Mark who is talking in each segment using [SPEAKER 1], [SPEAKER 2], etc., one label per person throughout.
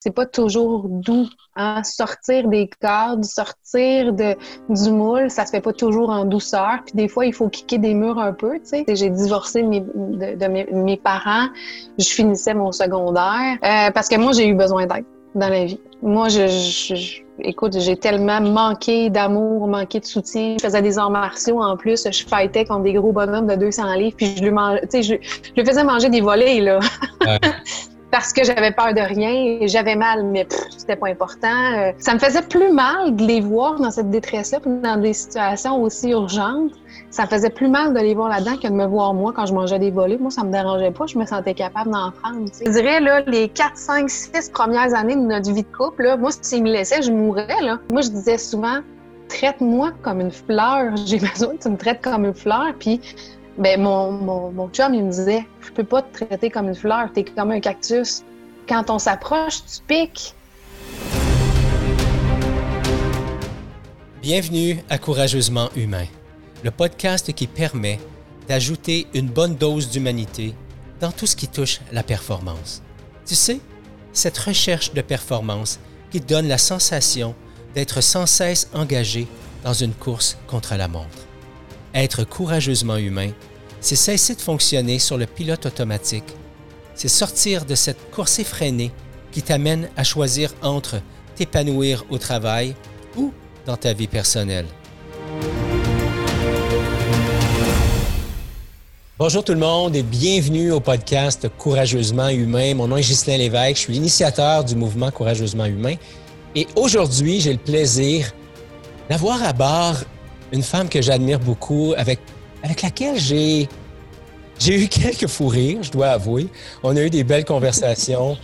[SPEAKER 1] c'est pas toujours doux. Hein? Sortir des cadres, sortir de, du moule, ça se fait pas toujours en douceur. Puis des fois, il faut kicker des murs un peu. Tu sais. J'ai divorcé de, de mes, mes, parents. Je finissais mon secondaire euh, parce que moi, j'ai eu besoin d'aide dans la vie. Moi, je, je, écoute, j'ai tellement manqué d'amour, manqué de soutien. Je faisais des arts martiaux en plus. Je fightais contre des gros bonhommes de 200 livres. Puis je lui, mangeais, je, je lui faisais manger des volets, là. parce que j'avais peur de rien. J'avais mal, mais c'était pas important. Euh, ça me faisait plus mal de les voir dans cette détresse-là, dans des situations aussi urgentes. Ça me faisait plus mal de les voir là-dedans que de me voir moi quand je mangeais des volets. Moi, ça me dérangeait pas. Je me sentais capable d'en prendre. Je dirais, là, les 4, 5, 6 premières années de notre vie de couple, là, moi, s'ils me laissaient, je mourrais. Là. Moi, je disais souvent, traite-moi comme une fleur. J'ai besoin que tu me traites comme une fleur. Puis ben, mon, mon, mon chum, il me disait Je peux pas te traiter comme une fleur, t'es comme un cactus. Quand on s'approche, tu piques.
[SPEAKER 2] Bienvenue à Courageusement Humain, le podcast qui permet d'ajouter une bonne dose d'humanité dans tout ce qui touche la performance. Tu sais, cette recherche de performance qui donne la sensation d'être sans cesse engagé dans une course contre la montre. Être courageusement humain, c'est cesser de fonctionner sur le pilote automatique. C'est sortir de cette course effrénée qui t'amène à choisir entre t'épanouir au travail ou dans ta vie personnelle. Bonjour tout le monde et bienvenue au podcast Courageusement Humain. Mon nom est Ghislain Lévesque, je suis l'initiateur du mouvement Courageusement Humain et aujourd'hui j'ai le plaisir d'avoir à bord une femme que j'admire beaucoup, avec, avec laquelle j'ai, j'ai eu quelques fous rires, je dois avouer. On a eu des belles conversations.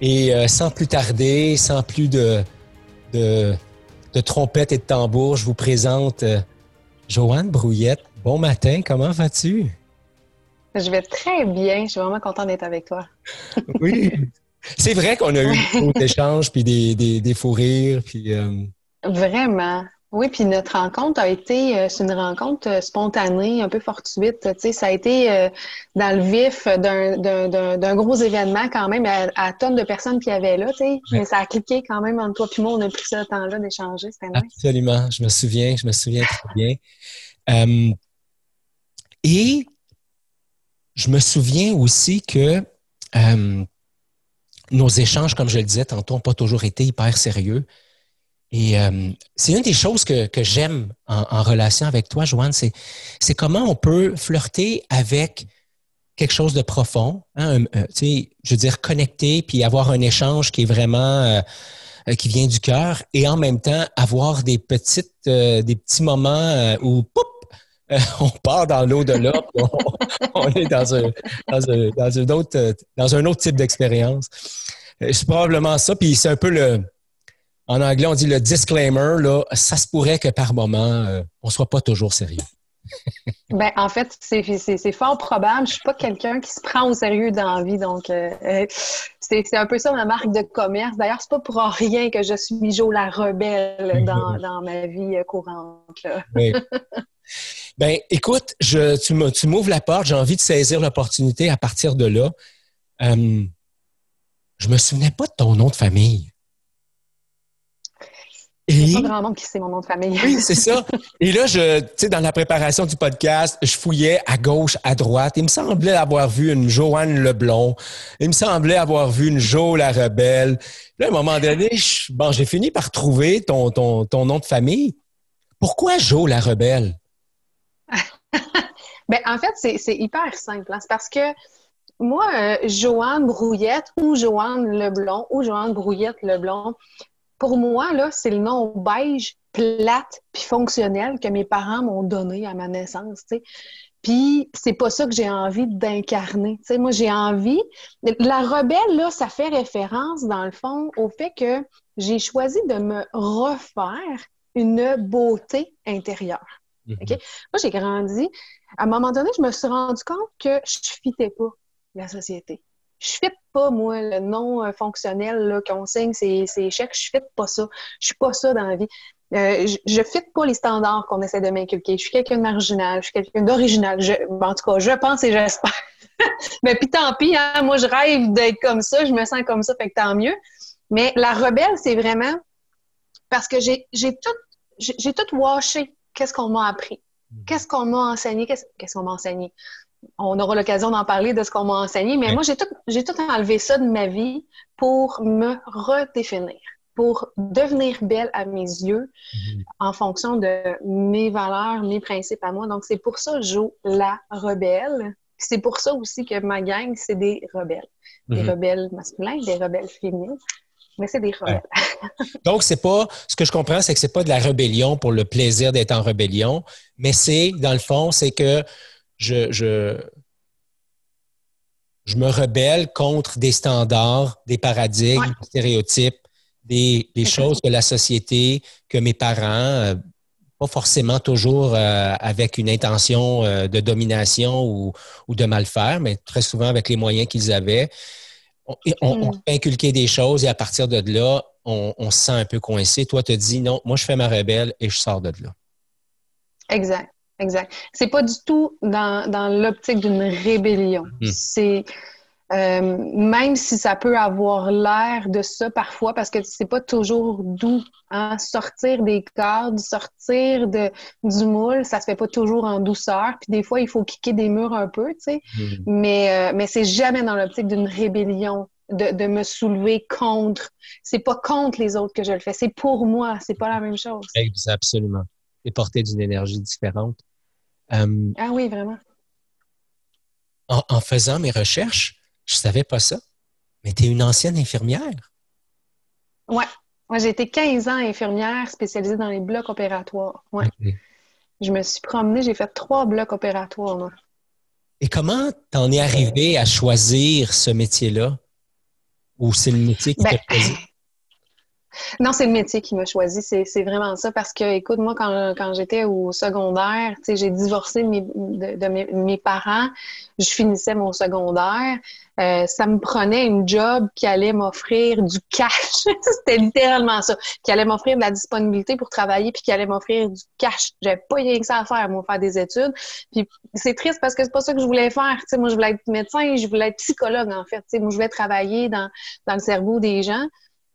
[SPEAKER 2] Et euh, sans plus tarder, sans plus de, de, de trompettes et de tambours, je vous présente euh, Joanne Brouillette. Bon matin, comment vas-tu?
[SPEAKER 1] Je vais très bien. Je suis vraiment contente d'être avec toi.
[SPEAKER 2] oui. C'est vrai qu'on a eu des échanges, puis des, des, des fous rires. Puis, euh,
[SPEAKER 1] Vraiment. Oui, puis notre rencontre a été, euh, c'est une rencontre euh, spontanée, un peu fortuite. Tu sais, ça a été euh, dans le vif d'un gros événement quand même, à, tonnes de personnes qui y avait là, tu sais. Mais ça a cliqué quand même entre toi et moi. On a pris ce temps-là d'échanger. C'était nice.
[SPEAKER 2] Absolument. Je me souviens, je me souviens très bien. et je me souviens aussi que nos échanges, comme je le disais tantôt, n'ont pas toujours été hyper sérieux. Et euh, c'est une des choses que, que j'aime en, relation avec toi, Joanne, c'est, c'est comment on peut flirter avec quelque chose de profond, hein, euh, je veux dire connecter, puis avoir un échange qui est vraiment euh, qui vient du cœur, et en même temps avoir des petites, des petits moments où poup, on part dans l'au-delà, on, on, est dans un, dans un, dans un autre, dans un autre type d'expérience. C'est probablement ça, puis c'est un peu le en anglais, on dit le disclaimer, là, ça se pourrait que par moment, euh, on ne soit pas toujours sérieux.
[SPEAKER 1] ben, en fait, c'est fort probable. Je ne suis pas quelqu'un qui se prend au sérieux dans la vie, donc euh, euh, c'est un peu ça ma marque de commerce. D'ailleurs, c'est pas pour rien que je suis Jo la rebelle dans, dans ma vie courante. oui.
[SPEAKER 2] Ben, écoute, je, tu m'ouvres la porte, j'ai envie de saisir l'opportunité à partir de là. Euh, je me souvenais pas de ton nom de famille.
[SPEAKER 1] Et... pas grand monde qui sait mon nom de famille.
[SPEAKER 2] oui, c'est ça. Et là, je, tu sais, dans la préparation du podcast, je fouillais à gauche, à droite. Il me semblait avoir vu une Joanne Leblon. Il me semblait avoir vu une Jo la rebelle. Là, à un moment donné, bon, j'ai fini par trouver ton, ton, ton nom de famille. Pourquoi Jo la rebelle?
[SPEAKER 1] ben, en fait, c'est hyper simple. Hein. C'est parce que moi, euh, Joanne Brouillette ou Joanne Leblon ou Joanne Brouillette Leblon, pour moi, là, c'est le nom beige, plate, puis fonctionnel que mes parents m'ont donné à ma naissance, tu sais. Puis c'est pas ça que j'ai envie d'incarner. Tu sais, moi, j'ai envie... La rebelle, là, ça fait référence, dans le fond, au fait que j'ai choisi de me refaire une beauté intérieure. Mm-hmm. OK? Moi, j'ai grandi. À un moment donné, je me suis rendu compte que je ne fitais pas la société je ne fit pas, moi, le nom euh, fonctionnel qu'on signe ces, chèques. Je ne fit pas ça. Je suis pas ça dans la vie. Euh, je ne fit pas les standards qu'on essaie de m'inculquer. Je suis quelqu'un de marginal, je suis quelqu'un d'original. en tout cas, je pense et j'espère. Mais puis tant pis, hein, moi je rêve d'être comme ça, je me sens comme ça, fait que tant mieux. Mais la rebelle, c'est vraiment parce que j'ai tout, j'ai tout washé. Qu'est-ce qu'on m'a appris? Mm. Qu'est-ce qu'on m'a enseigné? Qu'est-ce qu'on m'a enseigné? On aura l'occasion d'en parler de ce qu'on m'a enseigné, mais moi, j'ai tout, j'ai tout enlevé ça de ma vie pour me redéfinir, pour devenir belle à mes yeux mm-hmm. en fonction de mes valeurs, mes principes à moi. Donc, c'est pour ça que je joue la rebelle. C'est pour ça aussi que ma gang, c'est des rebelles. Des mm-hmm. rebelles masculins, des rebelles féminines. Mais c'est des rebelles.
[SPEAKER 2] Donc, c'est pas, ce que je comprends, c'est que c'est pas de la rébellion pour le plaisir d'être en rébellion, mais c'est, dans le fond, c'est que je, je, je me rebelle contre des standards, des paradigmes, des stéréotypes, des, des choses que la société, que mes parents, euh, pas forcément toujours euh, avec une intention euh, de domination ou, ou, de mal faire, mais très souvent avec les moyens qu'ils avaient, on, on, mm. peut inculquer des choses et à partir de là, on, se sent un peu coincé. Toi, tu dis non, moi, je fais ma rebelle et je sors de là.
[SPEAKER 1] Exact, exact. C'est pas du tout dans, l'optique d'une rébellion. Mm. C'est euh, même si ça peut avoir l'air de ça parfois, parce que c'est pas toujours doux. Hein? Sortir des cadres, sortir de, du moule, ça se fait pas toujours en douceur. Puis des fois, il faut kicker des murs un peu, tu sais. Mm-hmm. Mais, euh, mais c'est jamais dans l'optique d'une rébellion. De, de, me soulever contre. C'est pas contre les autres que je le fais, c'est pour moi. C'est pas la même chose.
[SPEAKER 2] Absolument. Et porter d'une énergie différente.
[SPEAKER 1] Euh, ah oui, vraiment.
[SPEAKER 2] En, en, faisant mes recherches, je savais pas ça. Mais tu es une ancienne infirmière.
[SPEAKER 1] Oui. Moi, j'ai été 15 ans infirmière spécialisée dans les blocs opératoires. Ouais. Je me suis promenée, j'ai fait trois blocs opératoires. Moi.
[SPEAKER 2] Et comment t'en es arrivé à choisir ce métier-là? Ou c'est le métier qui t'a ben, choisi?
[SPEAKER 1] Non, c'est le métier qui m'a choisi. C'est vraiment ça. Parce que, écoute, moi, quand, j'étais au secondaire, j'ai divorcé de, mes, parents. Je finissais mon secondaire. Euh, ça me prenait une job qui allait m'offrir du cash. C'était littéralement ça. Qui allait m'offrir de la disponibilité pour travailler puis qui allait m'offrir du cash. J'avais pas rien que ça à faire, moi, faire des études. Puis c'est triste parce que c'est pas ça que je voulais faire. moi, je voulais être médecin, je voulais être psychologue, en fait. moi, je voulais travailler dans le cerveau des gens.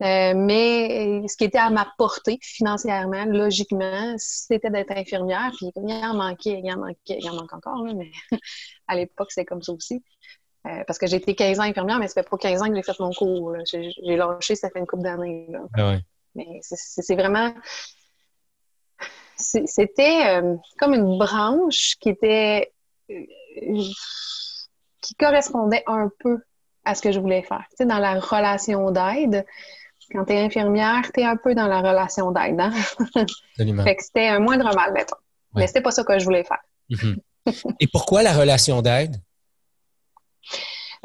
[SPEAKER 1] Euh, mais ce qui était à ma portée financièrement, logiquement, c'était d'être infirmière. Puis il en manquait, il en manquait, il en manque encore, mais à l'époque, c'est comme ça aussi. Euh, parce que j'ai été 15 ans infirmière, mais ça fait pas 15 ans que j'ai fait mon cours. J'ai lâché, ça fait une couple d'années. Ah mais c'est vraiment. C'était euh, comme une branche qui était. qui correspondait un peu à ce que je voulais faire. Tu sais, dans la relation d'aide, quand tu es infirmière, tu es un peu dans la relation d'aide. Hein? Absolument. fait que c'était un moindre mal, mettons. Mais c'était pas ça que je voulais faire.
[SPEAKER 2] Mhm. Et pourquoi la relation d'aide?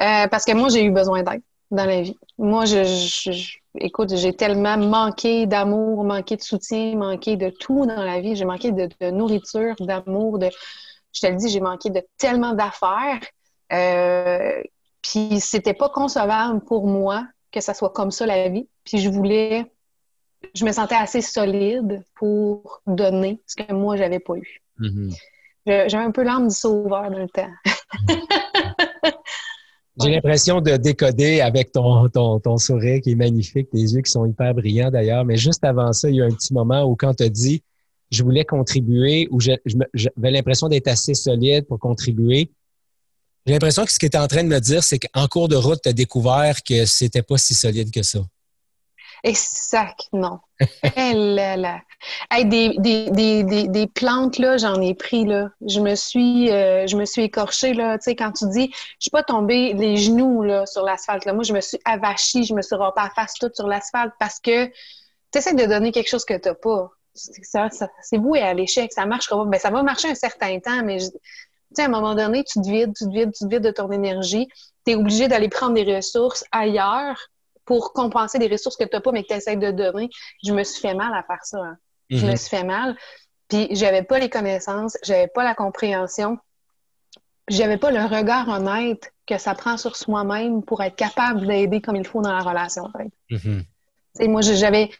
[SPEAKER 1] Euh, parce que moi, j'ai eu besoin d'aide dans la vie. Moi, je, écoute, j'ai tellement manqué d'amour, manqué de soutien, manqué de tout dans la vie. J'ai manqué de, nourriture, d'amour, de. Je te le dis, j'ai manqué de tellement d'affaires. Euh, puis c'était pas concevable pour moi que ça soit comme ça la vie. Puis je voulais, je me sentais assez solide pour donner ce que moi, j'avais pas eu. Mm-hmm. J'avais un peu l'âme du sauveur dans le temps.
[SPEAKER 2] J'ai l'impression de décoder avec ton, ton, sourire qui est magnifique, tes yeux qui sont hyper brillants d'ailleurs. Mais juste avant ça, il y a un petit moment où quand tu as dit je voulais contribuer ou j'avais l'impression d'être assez solide pour contribuer, j'ai l'impression que ce que tu es en train de me dire, c'est qu'en cours de route, tu as découvert que c'était pas si solide que ça.
[SPEAKER 1] Exactement. là, là. des, des, des, des, plantes, là, j'en ai pris, là. Je me suis, euh, je me suis écorchée, là. Tu sais, quand tu dis, je suis pas tombée les genoux, là, sur l'asphalte. Moi, je me suis avachie, je me suis rompue la face toute sur l'asphalte parce que tu essaies de donner quelque chose que tu n'as pas. C'est voué à l'échec. Ça marche pas. Ben, ça va marcher un certain temps, mais sais, à un moment donné, tu te vides, tu te vides, tu te vides de ton énergie. Tu es obligé d'aller prendre des ressources ailleurs pour compenser des ressources que tu n'as pas, mais que tu essaies de donner. Je me suis fait mal à faire ça. Hein. Je me mhm. suis fait mal. Puis j'avais pas les connaissances, j'avais pas la compréhension, j'avais pas le regard honnête que ça prend sur soi-même pour être capable d'aider comme il faut dans la relation. Mhm. Moi, j'avais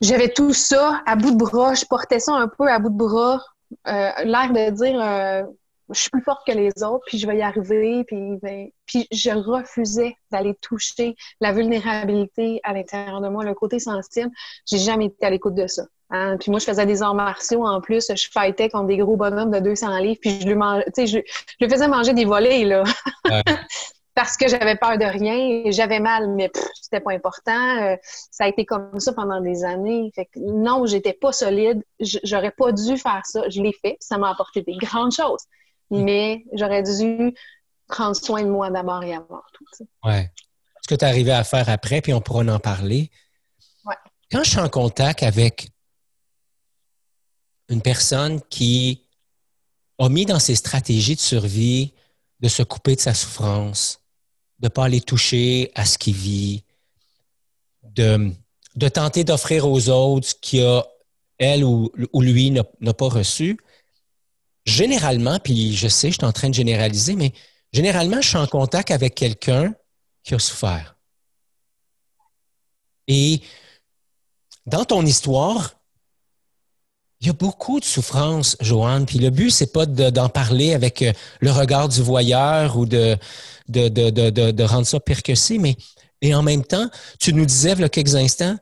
[SPEAKER 1] j'avais tout ça à bout de bras, je portais ça un peu à bout de bras, euh, l'air de dire euh, je suis plus forte que les autres, puis je vais y arriver, puis, ben, puis je refusais d'aller toucher la vulnérabilité à l'intérieur de moi, le côté sensible. J'ai jamais été à l'écoute de ça. Hein. Puis moi, je faisais des arts martiaux en plus. Je fightais contre des gros bonhommes de 200 livres, puis je lui, mange, je, je lui faisais manger des volets, là. Parce que j'avais peur de rien, j'avais mal, mais c'était pas important. Euh, ça a été comme ça pendant des années. Fait que non, j'étais pas solide. J'aurais pas dû faire ça. Je l'ai fait. Ça m'a apporté des grandes choses. Mm. Mais j'aurais dû prendre soin de moi d'abord et avant tout.
[SPEAKER 2] Ouais. Ce que tu arrivé à faire après, puis on pourra en parler.
[SPEAKER 1] Ouais.
[SPEAKER 2] Quand je suis en contact avec une personne qui a mis dans ses stratégies de survie de se couper de sa souffrance, de ne pas aller toucher à ce qu'il vit, de, de tenter d'offrir aux autres ce qu'il a, elle ou, ou lui, n'a pas reçu. Généralement, puis je sais, je suis en train de généraliser, mais généralement, je suis en contact avec quelqu'un qui a souffert. Et dans ton histoire, il y a beaucoup de souffrance, Joanne. Puis le but, c'est pas d'en parler avec euh, le regard du voyeur ou de, de, de, rendre ça pire que c'est, mais et en même temps, tu nous disais il y a quelques instants,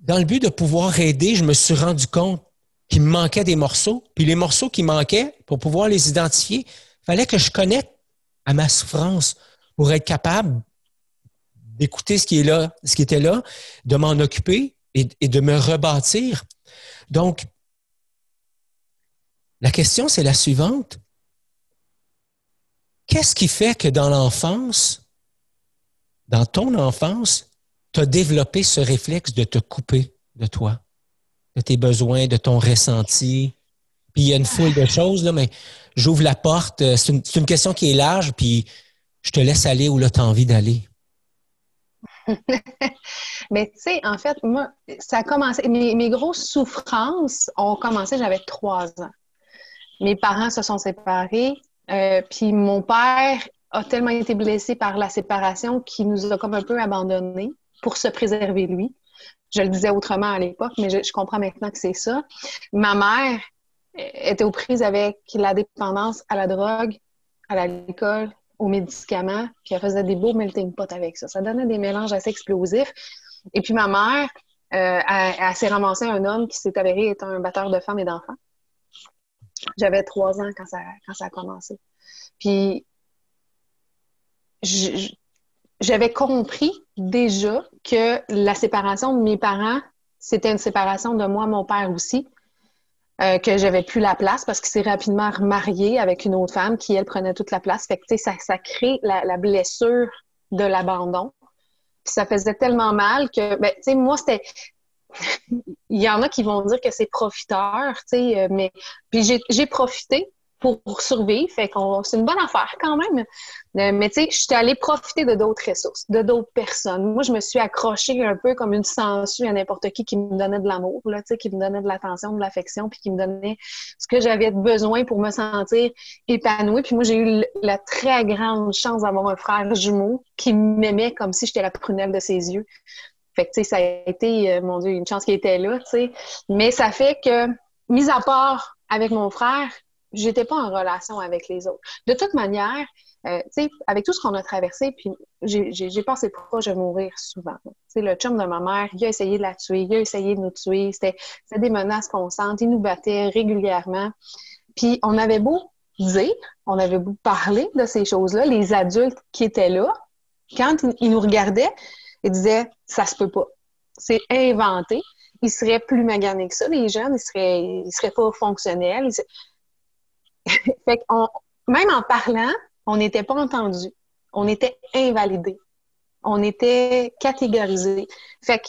[SPEAKER 2] dans le but de pouvoir aider, je me suis rendu compte qu'il me manquait des morceaux. Puis les morceaux qui manquaient, pour pouvoir les identifier, il fallait que je connecte à ma souffrance pour être capable d'écouter ce qui est là, ce qui était là, de m'en occuper et, de me rebâtir. Donc, la question, c'est la suivante. Qu'est-ce qui fait que dans l'enfance, dans ton enfance, tu as développé ce réflexe de te couper de toi, de tes besoins, de ton ressenti? Puis il y a une foule de choses, là, mais j'ouvre la porte. C'est une, une, question qui est large, puis je te laisse aller où tu as envie d'aller.
[SPEAKER 1] Mais tu sais, en fait, moi, ça a commencé. Mes, grosses souffrances ont commencé, j'avais trois ans. Mes parents se sont séparés, euh, puis mon père a tellement été blessé par la séparation qu'il nous a comme un peu abandonnés pour se préserver lui. Je le disais autrement à l'époque, mais je, je, comprends maintenant que c'est ça. Ma mère était aux prises avec la dépendance à la drogue, à l'alcool, aux médicaments, puis elle faisait des beaux melting pot avec ça. Ça donnait des mélanges assez explosifs. Et puis ma mère, euh, elle, s'est ramassée un homme qui s'est avéré être un batteur de femmes et d'enfants. J'avais trois ans quand ça, quand ça a commencé. Puis j'avais compris déjà que la séparation de mes parents, c'était une séparation de moi, mon père aussi. Euh, que j'avais plus la place parce qu'il s'est rapidement remarié avec une autre femme qui, elle, prenait toute la place. Fait que, ça, ça crée la, blessure de l'abandon. Puis ça faisait tellement mal que, ben, tu sais, moi, c'était... Il y en a qui vont dire que c'est profiteur, tu sais, euh, mais... Puis j'ai profité, pour, survivre. Fait qu'on, c'est une bonne affaire quand même. Euh, mais tu sais, je suis allée profiter de d'autres ressources, de d'autres personnes. Moi, je me suis accrochée un peu comme une sangsue à n'importe qui qui me donnait de l'amour, là, tu sais, qui me donnait de l'attention, de l'affection, puis qui me donnait ce que j'avais besoin pour me sentir épanouie. Puis moi, j'ai eu la très grande chance d'avoir un frère jumeau qui m'aimait comme si j'étais la prunelle de ses yeux. Fait que, tu sais, ça a été, euh, mon Dieu, une chance qui était là, tu sais. Mais ça fait que, mis à part avec mon frère, j'étais pas en relation avec les autres. De toute manière, euh, avec tout ce qu'on a traversé, puis j'ai passé proche de mourir souvent. Tu sais, le chum de ma mère, il a essayé de la tuer, il a essayé de nous tuer. C'était des menaces constantes. Il nous battait régulièrement. Puis on avait beau dire, on avait beau parler de ces choses-là, les adultes qui étaient là, quand ils nous regardaient, ils disaient « ça se peut pas, c'est inventé ». Ils seraient plus maganés que ça, les jeunes, ils seraient, ils seraient pas fonctionnels. fait qu'on, même en parlant, on n'était pas entendu. On était invalidé. On était catégorisé. Fait que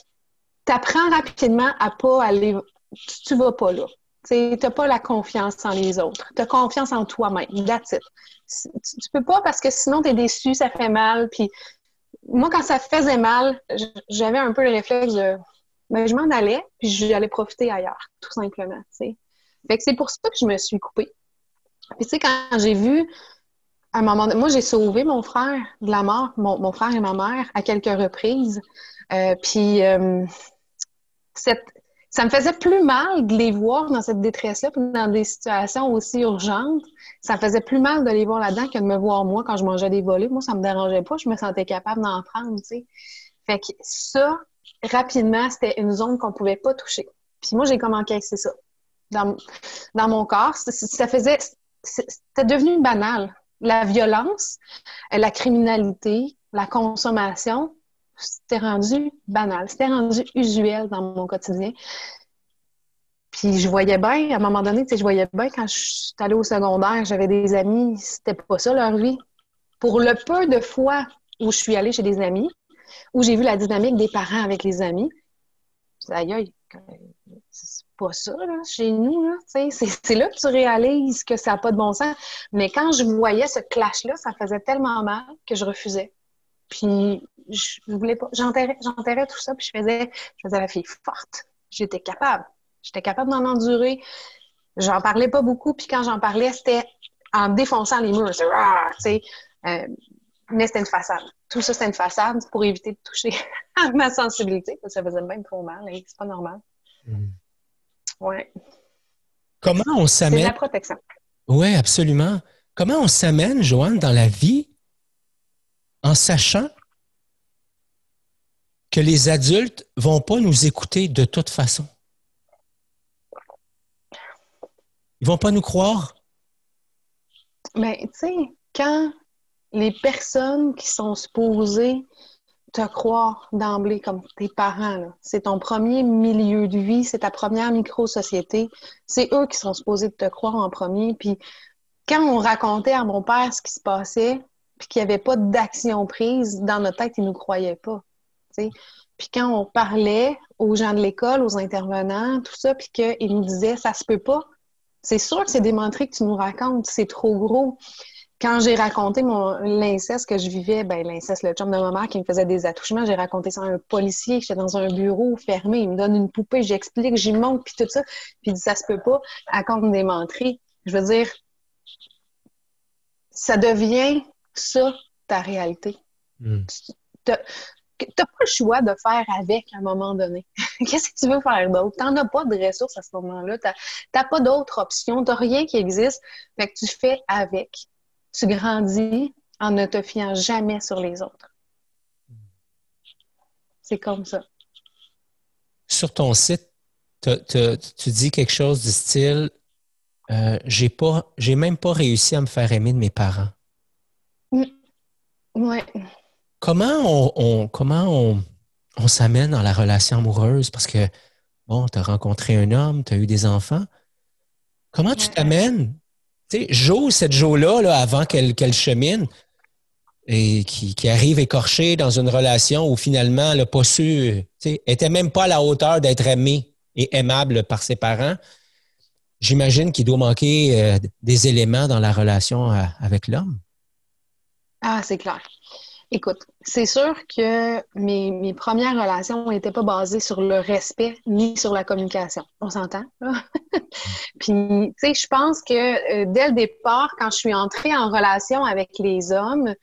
[SPEAKER 1] t'apprends rapidement à pas aller. Tu, vas pas là. Tu n'as pas la confiance en les autres. Tu as confiance en toi-même. That's it. Tu, peux pas parce que sinon tu es déçu, ça fait mal. Puis moi, quand ça faisait mal, j'avais un peu le réflexe de ben, je m'en allais, puis j'allais profiter ailleurs, tout simplement. Fait que c'est pour ça que je me suis coupée. Puis tu sais, quand j'ai vu, à un moment moi j'ai sauvé mon frère de la mort, mon, frère et ma mère, à quelques reprises. Euh, puis euh, cette, ça me faisait plus mal de les voir dans cette détresse-là, puis dans des situations aussi urgentes. Ça me faisait plus mal de les voir là-dedans que de me voir moi quand je mangeais des volets. Moi, ça me dérangeait pas. Je me sentais capable d'en prendre, tu sais. Fait que ça, rapidement, c'était une zone qu'on pouvait pas toucher. Puis moi, j'ai comme encaissé ça dans, dans mon corps. Ça faisait... C'était devenu banal. La violence, la criminalité, la consommation, c'était rendu banal, c'était rendu usuel dans mon quotidien. Puis je voyais bien, à un moment donné, je voyais bien quand je suis allée au secondaire, j'avais des amis, c'était pas ça leur vie. Pour le peu de fois où je suis allée chez des amis, où j'ai vu la dynamique des parents avec les amis, aïe, aïe, pas ça, là, chez nous, c'est là que tu réalises que ça n'a pas de bon sens. Mais quand je voyais ce clash-là, ça faisait tellement mal que je refusais. Puis je voulais pas. J'enterrais, tout ça, puis je faisais, je faisais la fille forte. J'étais capable. J'étais capable d'en endurer. J'en parlais pas beaucoup, puis quand j'en parlais, c'était en défonçant les murs. Ah, euh, mais c'était une façade. Tout ça, c'était une façade pour éviter de toucher à ma sensibilité, parce que ça faisait même trop mal. et c'est pas normal. Mm. Ouais.
[SPEAKER 2] Comment on s'amène. C'est
[SPEAKER 1] la protection.
[SPEAKER 2] Oui, absolument. Comment on s'amène, Joanne, dans la vie en sachant que les adultes vont pas nous écouter de toute façon? Ils vont pas nous croire?
[SPEAKER 1] Mais tu sais, quand les personnes qui sont supposées croire d'emblée comme tes parents, c'est ton premier milieu de vie, c'est ta première micro-société, c'est eux qui sont supposés te croire en premier. Puis quand on racontait à mon père ce qui se passait, puis qu'il n'y avait pas d'action prise, dans notre tête, ils ne nous croyaient pas. Puis quand on parlait aux gens de l'école, aux intervenants, tout ça, puis qu'ils nous disaient ça se peut pas, c'est sûr que c'est démontré que tu nous racontes, c'est trop gros. Quand j'ai raconté mon l'inceste que je vivais, ben l'inceste, le chum de ma mère qui me faisait des attouchements, j'ai raconté ça à un policier, j'étais dans un bureau fermé, il me donne une poupée, j'explique, j'y monte, puis tout ça, puis il dit ça se peut pas, à compte démontrer. Je veux dire, ça devient ça, ta réalité. Tu n'as pas le choix de faire avec à un moment donné. Qu'est-ce que tu veux faire d'autre? Tu n'en as pas de ressources à ce moment-là. Tu n'as pas d'autres options. Tu n'as rien qui existe. mais que tu fais avec. Tu grandis en ne te fiant jamais sur les autres. C'est comme ça.
[SPEAKER 2] Sur ton site, tu dis quelque chose du style euh, j'ai pas j'ai même pas réussi à me faire aimer de mes parents.
[SPEAKER 1] Ouais.
[SPEAKER 2] Comment on, comment on, s'amène dans la relation amoureuse? Parce que, bon, tu as rencontré un homme, tu as eu des enfants. Comment tu t'amènes? Tu sais, Jo, cette Jo-là, là, avant qu'elle chemine, et qui, arrive écorchée dans une relation où finalement elle n'a pas su, tu était même pas à la hauteur d'être aimée et aimable par ses parents. J'imagine qu'il doit manquer euh, des éléments dans la relation euh, avec l'homme.
[SPEAKER 1] Ah, c'est clair. Écoute, c'est sûr que mes, premières relations n'étaient pas basées sur le respect ni sur la communication. On s'entend? Puis, tu sais, je pense que euh, dès le départ, quand je suis entrée en relation avec les hommes,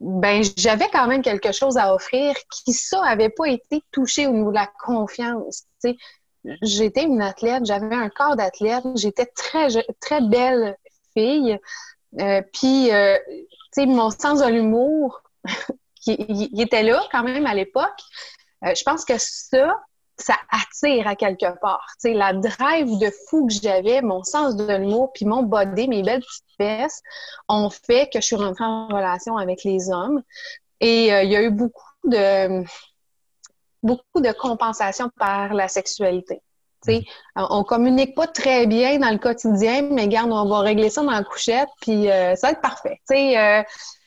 [SPEAKER 1] ben j'avais quand même quelque chose à offrir qui, ça, avait pas été touché au niveau de la confiance. Tu sais, j'étais une athlète, j'avais un corps d'athlète, j'étais très, très belle fille. Euh, puis, euh, sais, mon sens de l'humour, qui, était là quand même à l'époque, euh, je pense que ça, ça attire à quelque part. Tu sais, la drive de fou que j'avais, mon sens de l'humour, puis mon body, mes belles petites fesses, ont fait que je suis rentrée en relation avec les hommes. Et euh, il y a eu beaucoup de beaucoup de compensation par la sexualité. sais, mm-hmm. on communique pas très bien dans le quotidien, mais regarde, on va régler ça dans la couchette, puis euh, ça va être parfait. Euh,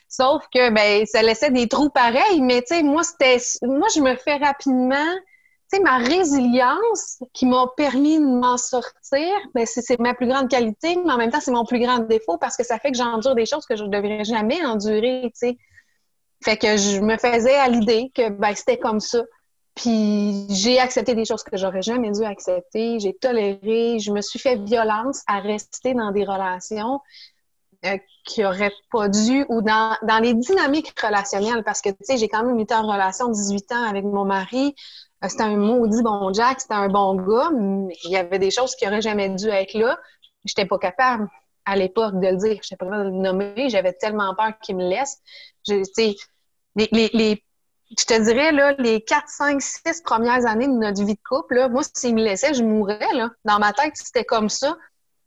[SPEAKER 1] sauf que ben ça laissait des trous pareils, mais tu sais, moi, c'était moi, je me fais rapidement. Tu sais, ma résilience qui m'a permis de m'en sortir, ben, c'est ma plus grande qualité, mais en même temps, c'est mon plus grand défaut parce que ça fait que j'endure des choses que je ne devrais jamais endurer, tu sais. Fait que je me faisais à l'idée que ben, c'était comme ça. Puis j'ai accepté des choses que j'aurais jamais dû accepter. J'ai toléré. Je me suis fait violence à rester dans des relations euh, qui aurait pas dû, ou dans, dans les dynamiques relationnelles, parce que, tu sais, j'ai quand même été en relation 18 ans avec mon mari. Euh, c'était un maudit bon Jack, c'était un bon gars, mais il y avait des choses qui auraient jamais dû être là. J'étais pas capable à l'époque de le dire. J'étais pas capable de le nommer. J'avais tellement peur qu'il me laisse. Je, les, je te dirais, là, les 4, 5, 6 premières années de notre vie de couple, là, moi, s'il me laissait, je mourrais. Là. Dans ma tête, c'était comme ça.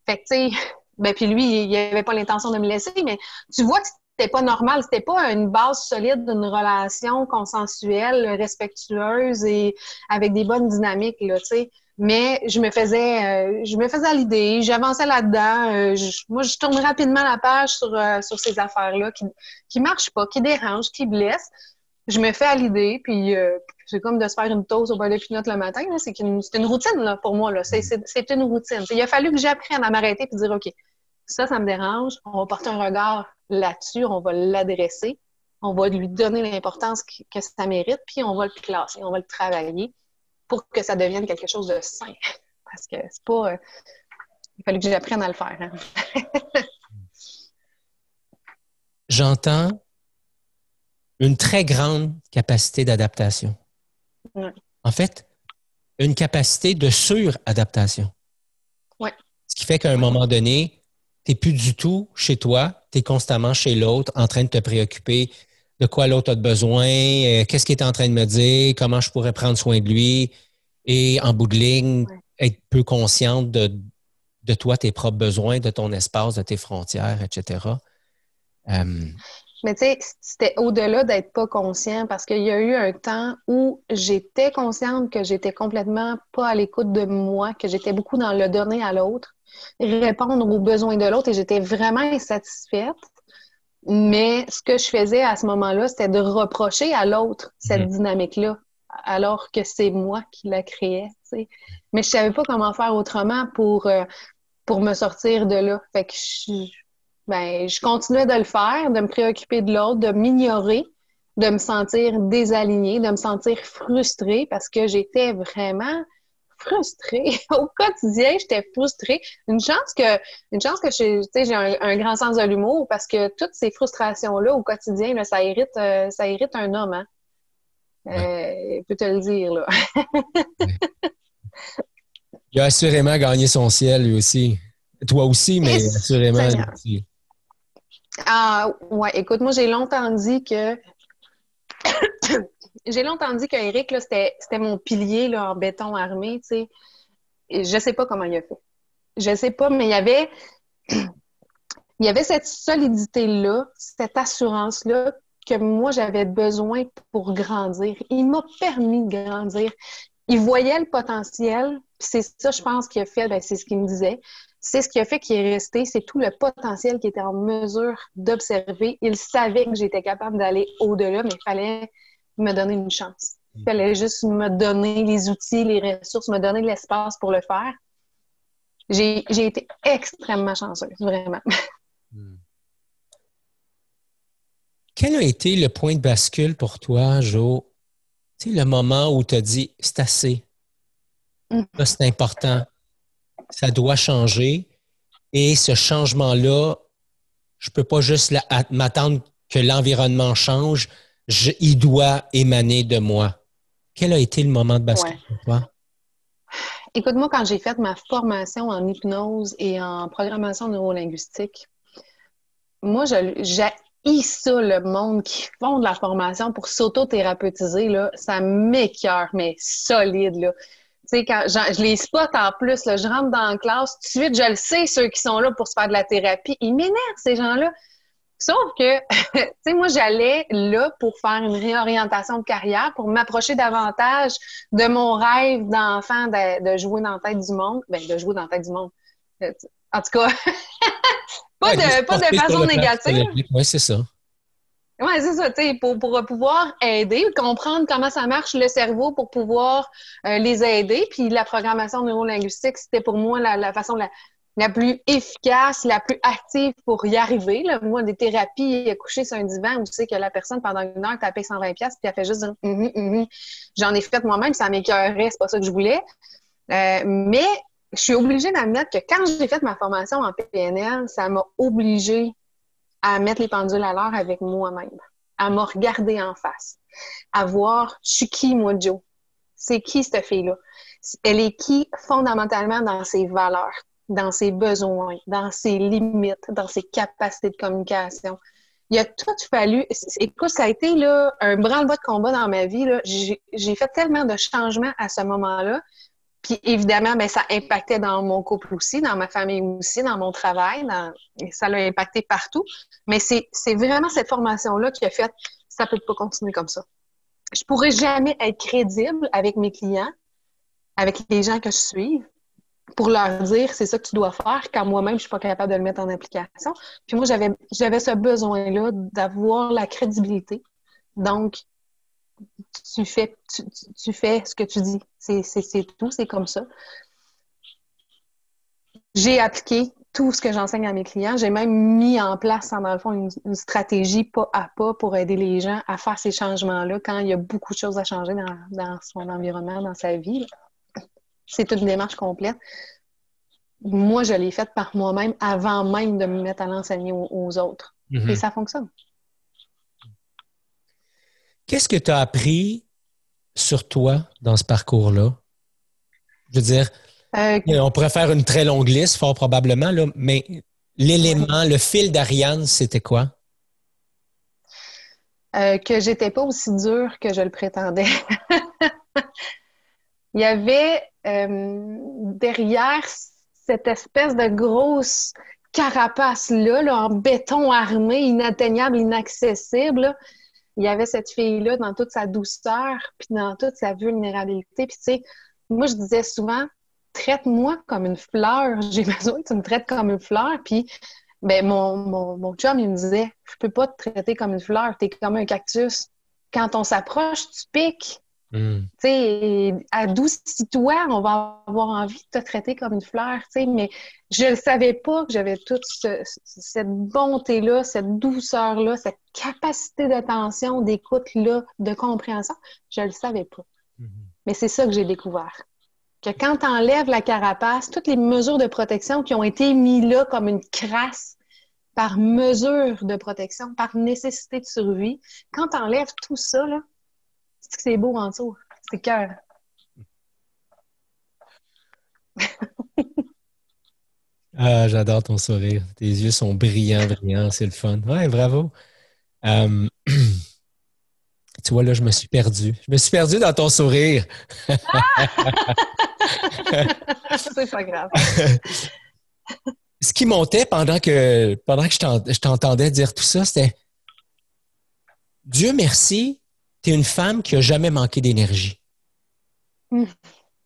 [SPEAKER 1] Fait que, tu sais, ben, puis lui, il avait pas l'intention de me laisser, mais tu vois que c'était pas normal. C'était pas une base solide d'une relation consensuelle, respectueuse et avec des bonnes dynamiques, là, tu sais. Mais je me faisais, euh, je me faisais à l'idée, j'avançais là-dedans. Euh, moi, je tourne rapidement la page sur, euh, sur ces affaires-là qui, qui marchent pas, qui dérangent, qui blessent. Je me fais à l'idée, puis c'est comme de se faire une toast au beurre de pinot le matin. C'est une, une, routine là, pour moi. C'est, une routine. Il a fallu que j'apprenne à m'arrêter et dire OK, ça, ça me dérange. On va porter un regard là-dessus, on va l'adresser, on va lui donner l'importance que ça mérite, puis on va le classer, on va le travailler pour que ça devienne quelque chose de sain. Parce que c'est pas. Euh, il fallait que j'apprenne à le faire. Hein.
[SPEAKER 2] J'entends une très grande capacité d'adaptation. En fait, une capacité de suradaptation.
[SPEAKER 1] Ouais.
[SPEAKER 2] Ce qui fait qu'à un moment donné, tu n'es plus du tout chez toi, tu es constamment chez l'autre en train de te préoccuper de quoi l'autre a besoin, euh, qu'est-ce qu'il est en train de me dire, comment je pourrais prendre soin de lui. Et en bout de ligne, être peu consciente de, de toi, tes propres besoins, de ton espace, de tes frontières, etc.
[SPEAKER 1] Euh, Mais tu sais, c'était au-delà d'être pas conscient parce qu'il y a eu un temps où j'étais consciente que j'étais complètement pas à l'écoute de moi, que j'étais beaucoup dans le donner à l'autre, répondre aux besoins de l'autre et j'étais vraiment insatisfaite. Mais ce que je faisais à ce moment-là, c'était de reprocher à l'autre cette mhm. dynamique-là, alors que c'est moi qui la créais. Mais je savais pas comment faire autrement pour, euh, pour me sortir de là. Fait que je, ben, je continuais de le faire, de me préoccuper de l'autre, de m'ignorer, de me sentir désalignée, de me sentir frustrée parce que j'étais vraiment frustrée. Au quotidien, j'étais frustrée. Une chance que, une chance que j'ai un, grand sens de l'humour parce que toutes ces frustrations-là au quotidien, ça irrite, euh, ça irrite un homme. Hein? Euh, peut te le dire. Là.
[SPEAKER 2] Il a assurément gagné son ciel, lui aussi. Toi aussi, mais assurément. Aussi.
[SPEAKER 1] Ah, ouais. Écoute, moi, j'ai longtemps dit que j'ai longtemps dit qu'Éric, c'était, mon pilier là, en béton armé, tu sais. Je sais pas comment il a fait. Je sais pas, mais il y avait, il y avait cette solidité-là, cette assurance-là que moi, j'avais besoin pour grandir. Il m'a permis de grandir. Il voyait le potentiel, c'est ça, je pense, qu'il a fait, ben, c'est ce qu'il me disait. C'est ce qui a fait qu'il est resté, c'est tout le potentiel qu'il était en mesure d'observer. Il savait que j'étais capable d'aller au-delà, mais il fallait me donner une chance. Il fallait juste me donner les outils, les ressources, me donner l'espace pour le faire. J'ai été extrêmement chanceuse, vraiment.
[SPEAKER 2] Quel a été le point de bascule pour toi, Jo? Tu sais, le moment où tu as dit c'est assez. Hmm. c'est important. Ça doit changer. Et ce changement-là, je ne peux pas juste m'attendre que l'environnement change il doit émaner de moi. Quel a été le moment de bascule pour toi?
[SPEAKER 1] Écoute, moi, quand j'ai fait ma formation en hypnose et en programmation neurolinguistique, moi, j'ai ça, le monde qui font de la formation pour s'auto-thérapeutiser, là, ça m'écœure, mais solide, là. Tu sais, quand je les spot en plus, je rentre dans la classe, tout de suite, je le sais, ceux qui sont là pour se faire de la thérapie, ils m'énervent, ces gens-là. Sauf que, tu sais, moi, j'allais là pour faire une réorientation de carrière, pour m'approcher davantage de mon rêve d'enfant de, jouer dans la tête du monde. Ben, de jouer dans la tête du monde. Euh, en tout cas, pas, de, pas de façon négative.
[SPEAKER 2] Oui, c'est ça.
[SPEAKER 1] Oui, c'est ça, tu sais, pour, pour, pouvoir aider, comprendre comment ça marche le cerveau pour pouvoir euh, les aider. Puis la programmation neurolinguistique, c'était pour moi la, la façon la, la plus efficace, la plus active pour y arriver. Là. Moi, des thérapies coucher sur un divan où tu sais que la personne, pendant une heure, t'a payé 120$ puis elle fait juste dire mm-hmm, mm-hmm. J'en ai fait moi-même, ça m'écœurait, c'est pas ça que je voulais. Euh, mais je suis obligée d'admettre que quand j'ai fait ma formation en PNL, ça m'a obligée à mettre les pendules à l'heure avec moi-même, à me regarder en face, à voir, je suis qui, moi, Joe? C'est qui cette fille-là? Elle est qui fondamentalement dans ses valeurs, dans ses besoins, dans ses limites, dans ses capacités de communication? Il a tout fallu. Écoute, ça a été là, un branle-bas de combat dans ma vie. J'ai fait tellement de changements à ce moment-là. Puis évidemment, ben, ça impactait dans mon couple aussi, dans ma famille aussi, dans mon travail. Ça l'a impacté partout. Mais c'est vraiment cette formation-là qui a fait ça peut pas continuer comme ça. Je pourrais jamais être crédible avec mes clients, avec les gens que je suis, pour leur dire c'est ça que tu dois faire quand moi-même je suis pas capable de le mettre en application. Puis moi j'avais j'avais ce besoin-là d'avoir la crédibilité. Donc tu fais tu, fais ce que tu dis. C'est tout, c'est comme ça. J'ai appliqué tout ce que j'enseigne à mes clients. J'ai même mis en place, dans le fond, une, stratégie pas à pas pour aider les gens à faire ces changements-là quand il y a beaucoup de choses à changer dans, dans son environnement, dans sa vie c'est une démarche complète. Moi, je l'ai faite par moi-même avant même de me mettre à l'enseigner aux, autres. Mhm. Et ça fonctionne.
[SPEAKER 2] Qu'est-ce que tu as appris sur toi dans ce parcours-là? Je veux dire, euh, on pourrait faire une très longue liste, fort probablement, là, mais l'élément, le fil d'Ariane, c'était quoi?
[SPEAKER 1] Euh, que j'étais pas aussi dure que je le prétendais. il y avait euh, derrière cette espèce de grosse carapace-là, en béton armé, inatteignable, inaccessible, il y avait cette fille-là dans toute sa douceur, puis dans toute sa vulnérabilité. Puis tu sais, moi, je disais souvent, traite-moi comme une fleur. J'ai besoin que tu me traites comme une fleur. Puis ben, mon, mon, mon chum, il me disait, je peux pas te traiter comme une fleur, tu es comme un cactus. Quand on s'approche, tu piques. Mm. Tu sais, adoucis-toi, on va avoir envie de te traiter comme une fleur, tu sais, mais je ne savais pas que j'avais toute cette bonté-là, cette douceur-là, cette capacité d'attention, d'écoute-là, de compréhension. Je ne le savais pas. Mm-hmm. Mais c'est ça que j'ai découvert. Que quand tu enlèves la carapace, toutes les mesures de protection qui ont été mises là comme une crasse par mesure de protection, par nécessité de survie, quand tu enlèves tout ça, là, que c'est beau en dessous. C'est cœur.
[SPEAKER 2] ah, j'adore ton sourire. Tes yeux sont brillants, brillants. C'est le fun. Ouais, bravo. Euh, tu vois, là, je me suis perdu. Je me suis perdu dans ton sourire.
[SPEAKER 1] c'est pas grave.
[SPEAKER 2] Ce qui montait pendant que, pendant que je t'entendais dire tout ça, c'était Dieu merci, tu es une femme qui a jamais manqué d'énergie. Hmm.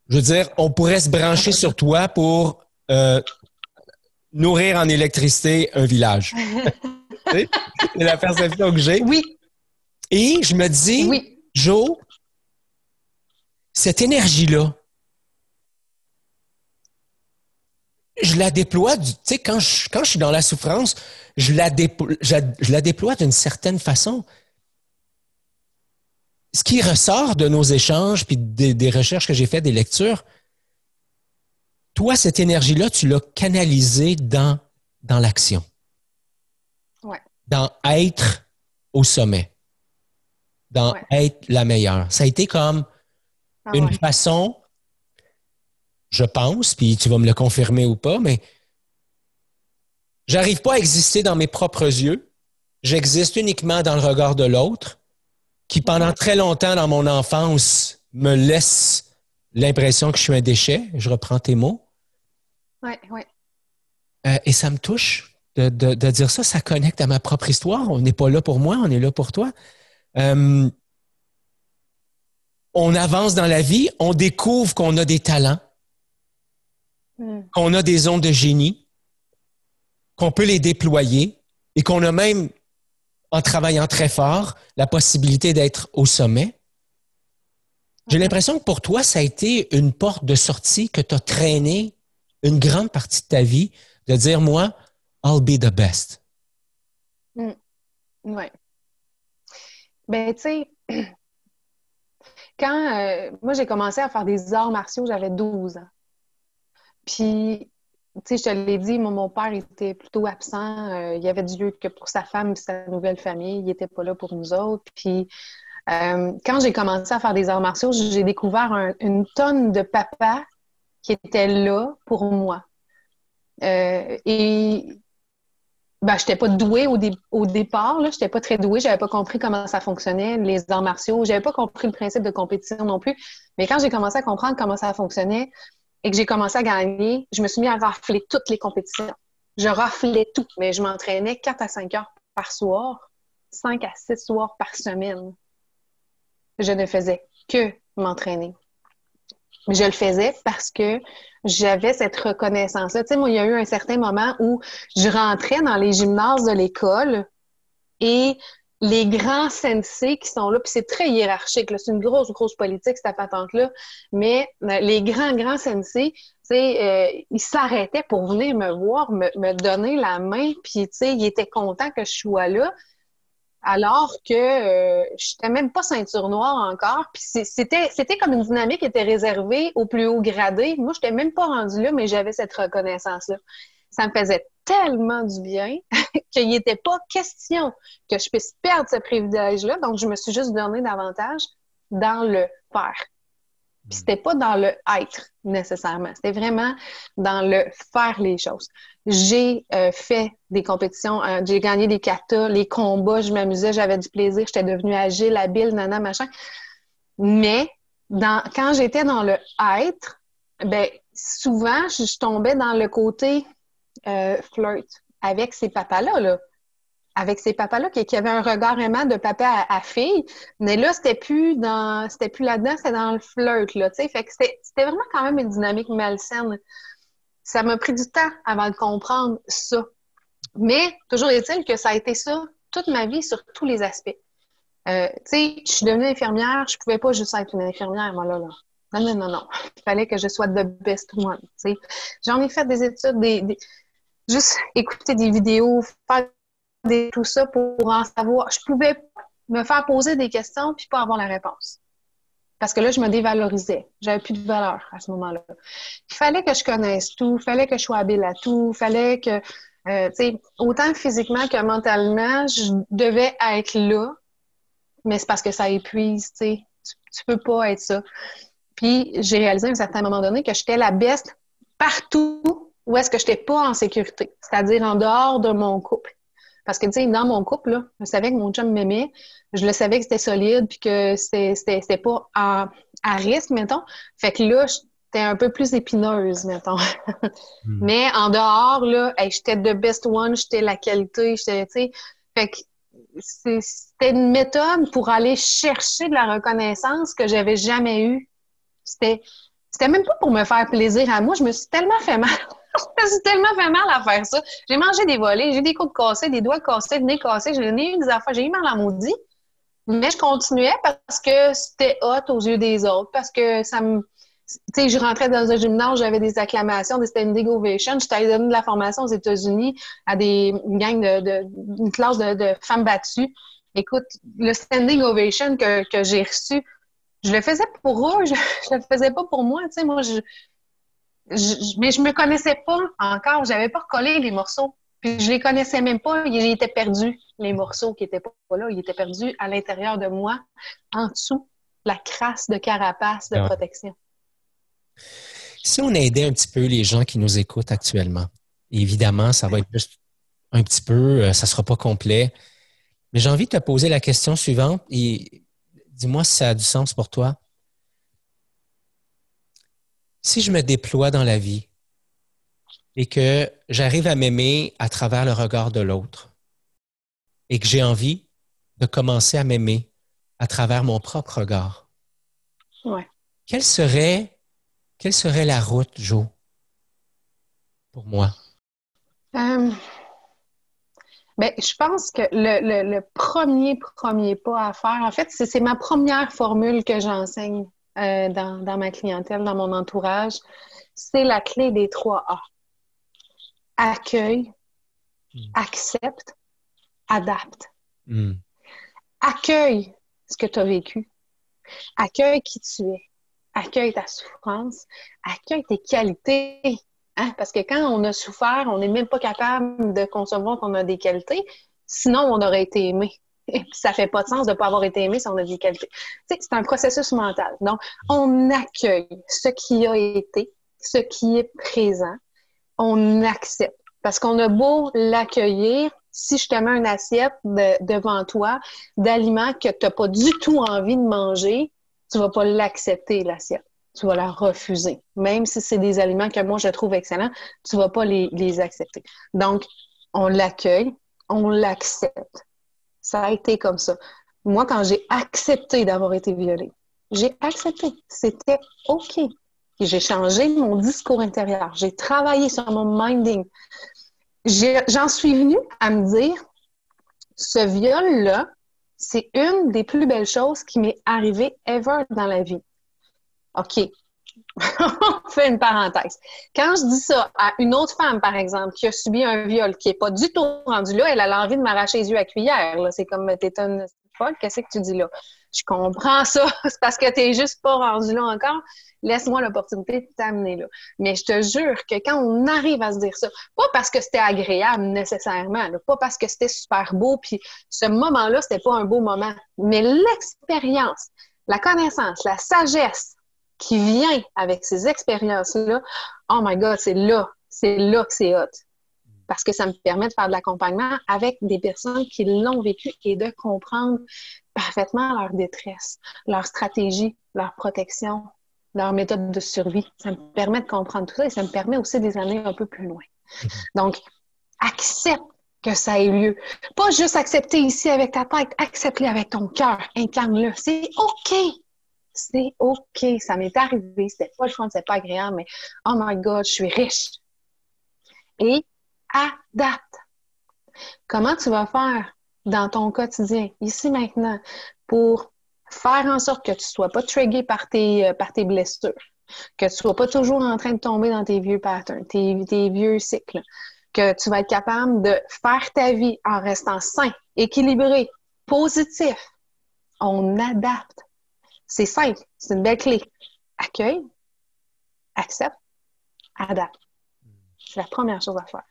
[SPEAKER 2] Je veux dire, on pourrait se brancher sur toi pour euh, nourrir en électricité un village. c'est la perception que j'ai.
[SPEAKER 1] Oui.
[SPEAKER 2] Et je me dis, oui. Joe, cette énergie-là, je la déploie, tu sais, quand je, quand je suis dans la souffrance, je la, je la déploie d'une certaine façon ce qui ressort de nos échanges puis des, recherches que j'ai faites, des lectures, toi, cette énergie-là, tu l'as canalisée dans, dans l'action. Dans être au sommet. Dans être la meilleure. Ça a été comme ah une façon, je pense, puis tu vas me le confirmer ou pas, mais j'arrive pas à exister dans mes propres yeux. J'existe uniquement dans le regard de l'autre qui pendant très longtemps dans mon enfance me laisse l'impression que je suis un déchet. Je reprends tes mots.
[SPEAKER 1] Oui, oui.
[SPEAKER 2] Euh, et ça me touche de, dire ça. Ça connecte à ma propre histoire. On n'est pas là pour moi, on est là pour toi. Euh, on avance dans la vie, on découvre qu'on a des talents, hmm. qu'on a des ondes de génie, qu'on peut les déployer et qu'on a même en travaillant très fort, la possibilité d'être au sommet. J'ai l'impression que pour toi, ça a été une porte de sortie que tu as traîné une grande partie de ta vie, de dire, moi, I'll be the best.
[SPEAKER 1] Mm. Oui. Ben, tu sais, quand euh, moi j'ai commencé à faire des arts martiaux, j'avais 12 ans. Puis tu sais, je te l'ai dit, mon père était plutôt absent. Euh, il avait du lieu que pour sa femme et sa nouvelle famille. Il n'était pas là pour nous autres. Puis, euh, quand j'ai commencé à faire des arts martiaux, j'ai découvert une tonne de papas qui étaient là pour moi. Euh, et ben, je n'étais pas douée au, au départ, je n'étais pas très douée, j'avais pas compris comment ça fonctionnait, les arts martiaux, j'avais pas compris le principe de compétition non plus. Mais quand j'ai commencé à comprendre comment ça fonctionnait et que j'ai commencé à gagner, je me suis mis à rafler toutes les compétitions. Je raflais tout, mais je m'entraînais 4 à 5 heures par soir, 5 à 6 soirs par semaine. Je ne faisais que m'entraîner. Je le faisais parce que j'avais cette reconnaissance-là. Tu sais, moi, il y a eu un certain moment où je rentrais dans les gymnases de l'école et les grands sensei qui sont là, puis c'est très hiérarchique, c'est une grosse, grosse politique, cette patente-là, mais euh, les grands, grands sensei, euh, ils s'arrêtaient pour venir me voir, me, donner la main, puis ils étaient contents que je sois là alors que euh, je n'étais même pas ceinture noire encore. C'était, c'était comme une dynamique qui était réservée au plus haut gradé. Moi, je n'étais même pas rendue là, mais j'avais cette reconnaissance-là. Ça me faisait tellement du bien qu'il n'était pas question que je puisse perdre ce privilège-là. Donc, je me suis juste donné davantage dans le faire. Puis c'était pas dans le être nécessairement, c'était vraiment dans le faire les choses. J'ai euh, fait des compétitions, euh, j'ai gagné des katas, les combats, je m'amusais, j'avais du plaisir, j'étais devenue agile, habile, nana, machin. Mais dans, quand j'étais dans le être, ben souvent je, tombais dans le côté euh, flirt avec ces papas-là. Là avec ces papas-là, qui, qui, avaient un regard aimant de papa à, fille. Mais là, c'était plus dans, c'était plus là-dedans, c'était dans le flirt, là, tu sais. Fait que c'était vraiment quand même une dynamique malsaine. Ça m'a pris du temps avant de comprendre ça. Mais toujours est-il que ça a été ça toute ma vie sur tous les aspects. Euh, tu sais, je suis devenue infirmière, je pouvais pas juste être une infirmière, moi, là, là. Non, non, non, non. Il fallait que je sois the best one, tu sais. J'en ai fait des études, des, des, juste écouter des vidéos, faire tout ça pour en savoir. Je pouvais me faire poser des questions puis pas avoir la réponse. Parce que là, je me dévalorisais. J'avais plus de valeur à ce moment-là. Il fallait que je connaisse tout, il fallait que je sois habile à tout, il fallait que, euh, tu sais, autant physiquement que mentalement, je devais être là, mais c'est parce que ça épuise, tu sais. Tu, peux pas être ça. Puis j'ai réalisé à un certain moment donné que j'étais la best partout où est-ce que je n'étais pas en sécurité, c'est-à-dire en dehors de mon couple. Parce que, tu sais, dans mon couple, là, je savais que mon chum m'aimait, je le savais que c'était solide, puis que c'était pas à risque, mettons. Fait que là, j'étais un peu plus épineuse, mettons. Hmm. Mais en dehors, là, j'étais the best one, j'étais la qualité, j'étais, tu sais. Fait que c'était une méthode pour aller chercher de la reconnaissance que j'avais jamais eue. C'était, c'était même pas pour me faire plaisir à moi, je me suis tellement fait mal je me suis tellement fait mal à faire ça. J'ai mangé des volets, j'ai des coups de cassés, des doigts cassés, des nez cassés, j'ai eu des affaires, j'ai eu mal à maudit. Mais je continuais parce que c'était hot aux yeux des autres, parce que ça me. Tu sais, je rentrais dans un gymnase, j'avais des acclamations, des standing ovations. J'étais allée donner de la formation aux États-Unis à des une de, une classe de, femmes battues. Écoute, le standing ovation que, que j'ai reçu, je le faisais pour eux, je, je le faisais pas pour moi. Tu sais, moi, je, mais je me connaissais pas encore. J'avais pas recollé les morceaux. Puis je les connaissais même pas. Ils étaient perdus, les morceaux qui étaient pas là. Ils étaient perdus à l'intérieur de moi, en dessous, la crasse de carapace de protection.
[SPEAKER 2] Si on aidait un petit peu les gens qui nous écoutent actuellement, évidemment, ça va être juste un petit peu, euh, ça sera pas complet. Mais j'ai envie de te poser la question suivante et dis-moi si ça a du sens pour toi si je me déploie dans la vie et que j'arrive à m'aimer à travers le regard de l'autre et que j'ai envie de commencer à m'aimer à travers mon propre regard, quelle, serait, quelle serait la route, Jo, pour moi?
[SPEAKER 1] Euh, ben, je pense que le, premier, premier pas à faire, en fait, c'est ma première formule que j'enseigne euh, dans, ma clientèle, dans mon entourage, c'est la clé des trois A. Accueille, hmm. accepte, adapte. Hmm. Accueille ce que tu as vécu. Accueille qui tu es. Accueille ta souffrance. Accueille tes qualités. Hein? Parce que quand on a souffert, on n'est même pas capable de concevoir qu'on a des qualités. Sinon, on aurait été aimé. Et puis, ça fait pas de sens de ne pas avoir été aimé si on a des qualités. c'est un processus mental. Donc, on accueille ce qui a été, ce qui est présent. On accepte. Parce qu'on a beau l'accueillir, si je te mets une assiette devant toi d'aliments que tu n'as pas du tout envie de manger, tu vas pas l'accepter, l'assiette. Tu vas la refuser. Même si c'est des aliments que moi je trouve excellents, tu vas pas les, les accepter. Donc, on l'accueille, on l'accepte. Ça a été comme ça. Moi, quand j'ai accepté d'avoir été violée, j'ai accepté. C'était OK. J'ai changé mon discours intérieur. J'ai travaillé sur mon minding. J'en suis venue à me dire, ce viol-là, c'est une des plus belles choses qui m'est arrivée ever dans la vie. OK. On fait une parenthèse. Quand je dis ça à une autre femme, par exemple, qui a subi un viol, qui n'est pas du tout rendu là, elle a l'envie de m'arracher les yeux à cuillère. C'est comme t'es une folle, qu'est-ce que tu dis là? Je comprends ça, c'est parce que tu n'es juste pas rendu là encore. Laisse-moi l'opportunité de t'amener là. Mais je te jure que quand on arrive à se dire ça, pas parce que c'était agréable nécessairement, pas parce que c'était super beau, puis ce moment-là, c'était pas un beau moment, mais l'expérience, la connaissance, la sagesse qui vient avec ces expériences-là, oh my God, c'est là, c'est là que c'est hot. Parce que ça me permet de faire de l'accompagnement avec des personnes qui l'ont vécu et de comprendre parfaitement leur détresse, leur stratégie, leur protection, leur méthode de survie. Ça me permet de comprendre tout ça et ça me permet aussi des années un peu plus loin. Donc, accepte que ça ait lieu. Pas juste accepter ici avec ta tête, accepte-le avec ton cœur, incarne-le. C'est OK c'est OK, ça m'est arrivé, c'était pas le fun, c'était pas agréable, mais oh my God, je suis riche. Et adapte. Comment tu vas faire dans ton quotidien, ici maintenant, pour faire en sorte que tu sois pas trigger par tes, euh, par tes blessures, que tu sois pas toujours en train de tomber dans tes vieux patterns, tes vieux cycles, que tu vas être capable de faire ta vie en restant sain, équilibré, positif? On adapte. C'est simple, c'est une belle clé. Accueille, accepte, adapte. C'est la première chose à faire.